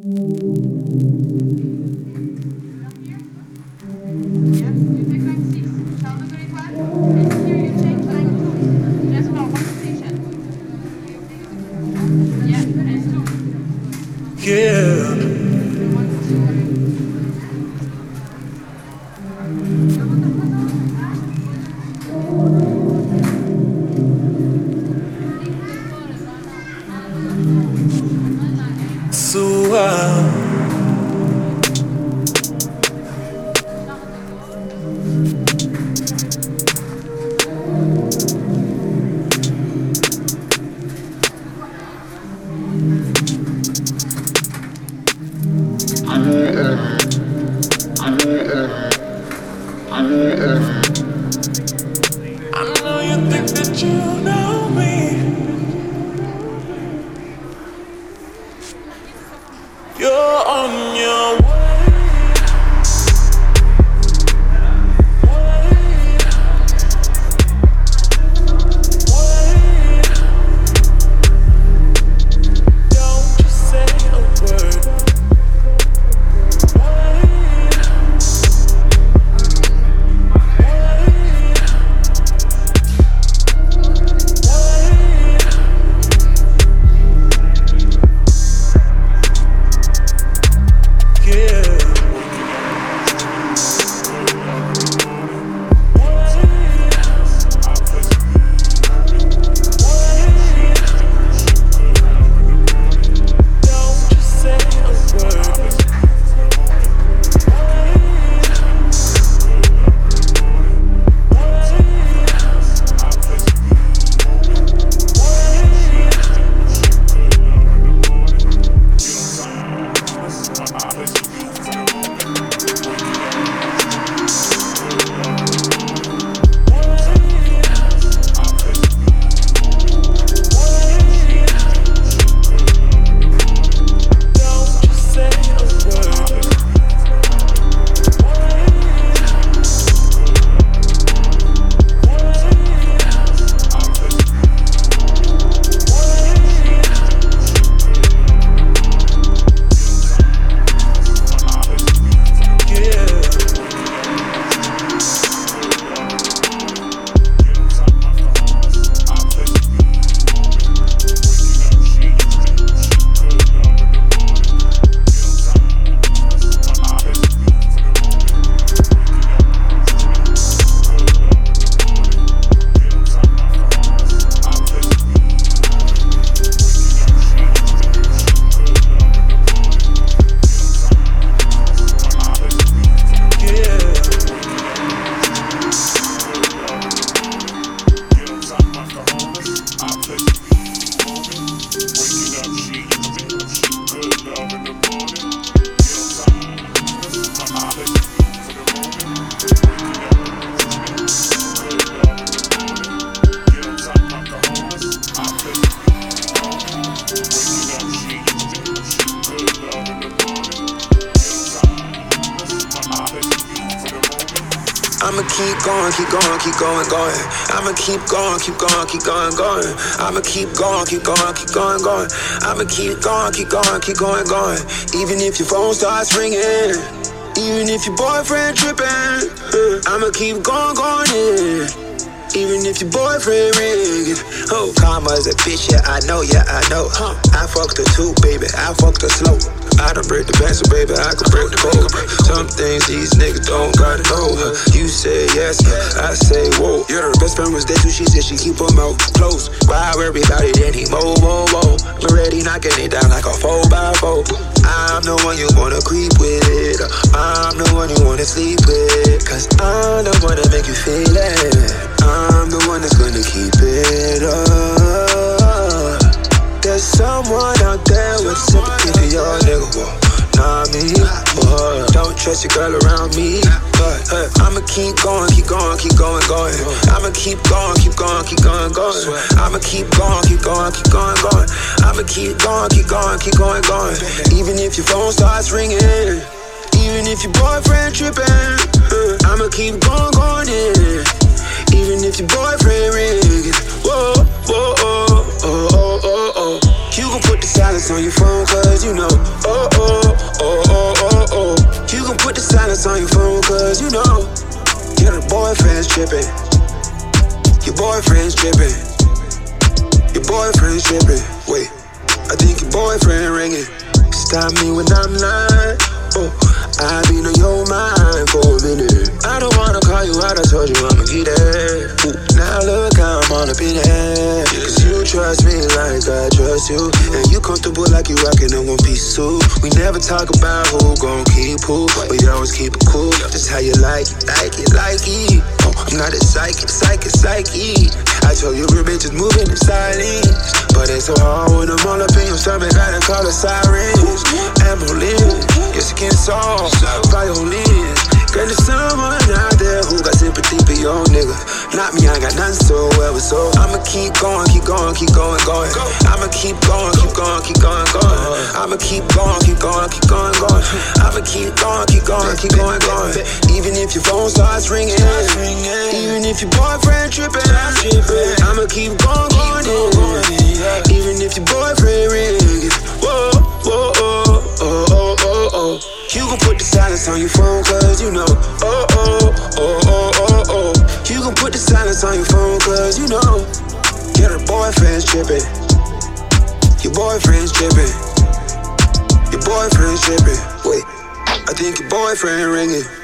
Yes, you take line six. Shall the grade one? And here you take line two. Keep going, keep going, keep going, going. I'ma keep going, keep going, keep going, going. I'ma keep going, keep going, keep going, going. I'ma keep going, keep going, keep going, going. Even if your phone starts ringing, even if your boyfriend tripping, uh, I'ma keep going, going in. Even if your boyfriend rigging. Oh, karma's a bitch, yeah, I know, yeah, I know. Huh. I fucked her too, baby, I fucked her slow. I done break the pencil, baby, I can break the code. Some things these niggas don't gotta know. You say yes, I say whoa. Your best friend was there too, she said she keep her mouth closed. Why worry about it anymore? Whoa, whoa. I'm already knocking it down like a 4 by 4 I'm the one you wanna creep with. Uh, I'm the one you wanna sleep with. Cause I'm the one that make you feel it. I'm the one that's gonna keep it up. There's someone out there with sympathy for your nigga. Whoa. Me. Don't trust your girl around me. But hey, I'ma keep going, keep going, keep going, going. I'ma keep going, keep going, keep going, going. I'ma keep going, keep going, keep going, going. I'ma keep going, keep going, keep going, going. Even if your phone starts ringing, even if your boyfriend tripping, uh, I'ma keep going, going in. Even if your boyfriend rigging, You can put the silence on your phone, cause you know. Oh, oh, oh, oh, oh, oh. You can put the silence on your phone, cause you know. Your boyfriend's tripping. Your boyfriend's tripping. Your boyfriend's tripping. Wait, I think your boyfriend ringing. Stop me when I'm not. Oh. I been on your mind for a minute. I don't wanna call you out, I told you I'ma get. Ooh, now look I'm all up in. Cause you trust me like I trust you. And you comfortable like you rockin' a one piece suit. We never talk about who gon' keep who. We always keep it cool. Just how you like it, like it, like it. Oh, I'm not a psychic, psychic, psyche. I told you real bitches moving in silence. But it's so hard when I'm all up in your stomach. Gotta call the sirens. Ambulance, your skin soft, violins. Girl, there's someone out there who got sympathy for your nigga. Not me, I got nothing so ever so. I'ma keep going, keep going, keep going, going. I'ma keep going, keep going, keep going, going. I'ma keep going, keep going, keep going, going. I'ma keep going, keep going, keep going, going. Even if your phone starts ringing, even if your boyfriend tripping, I'ma keep going, going, going. Even if your boyfriend ringing, silence on your phone, cause you know, oh, oh, oh, oh, oh, oh. You can put the silence on your phone, cause you know, get her boyfriend's tripping. Your boyfriend's tripping. Your boyfriend's tripping. Wait, I think your boyfriend ringing.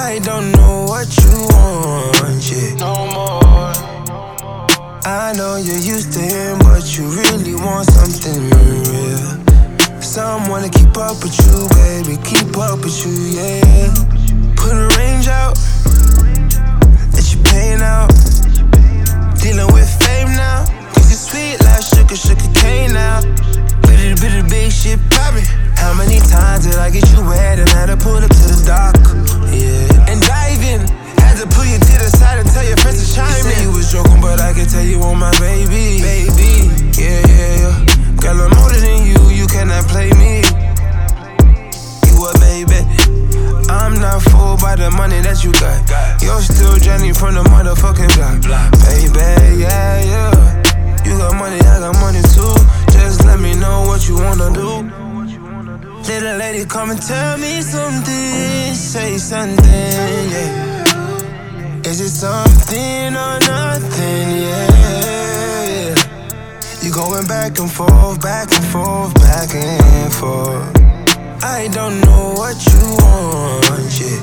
I don't know what you want, yeah. No more. I know you're used to him, but you really want something real. Someone to keep up with you, baby, keep up with you, yeah. Put a range out, let you pain out. Dealing with fame now, you're sweet like sugar, sugar cane now. Bitty, bitty, big shit poppin'. How many times did I get you wet and had to pull up to the dock? Yeah, and dive in. Had to pull you to the side and tell your friends to chime you in. You was joking, but I can tell you on my baby. Baby, yeah, yeah, yeah. Girl, I'm older than you, you cannot play me. Back and forth, back and forth, back and forth. I don't know what you want, yeah.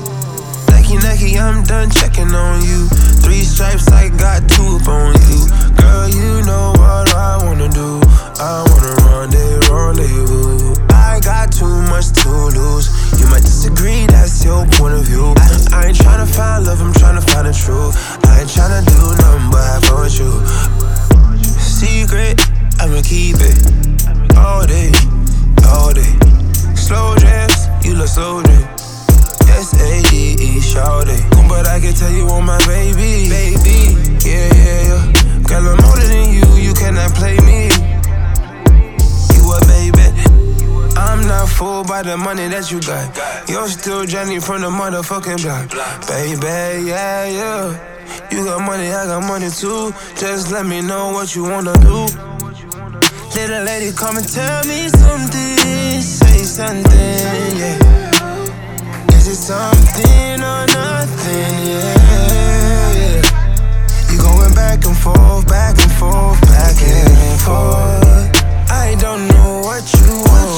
Lucky, lucky, I'm done checking on you. Three stripes, I got two up on you. Girl, you know what I wanna motherfucking block. Baby, yeah, yeah. You got money, I got money too. Just let me know what you wanna do. Little lady, come and tell me something. Say something, yeah. Is it something or nothing, yeah. You going back and forth, back and forth, back and forth. I don't know what you want,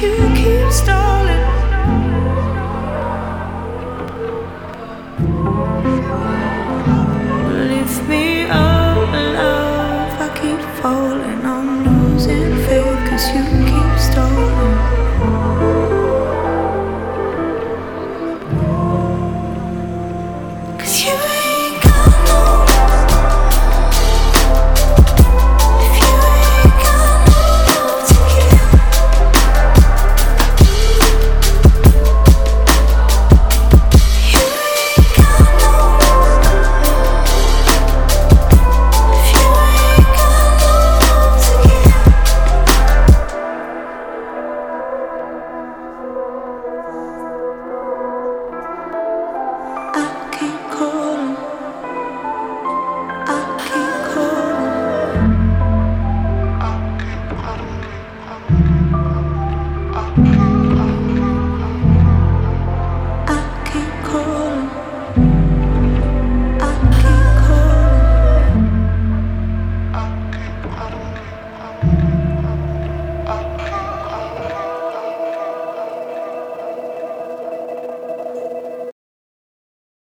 you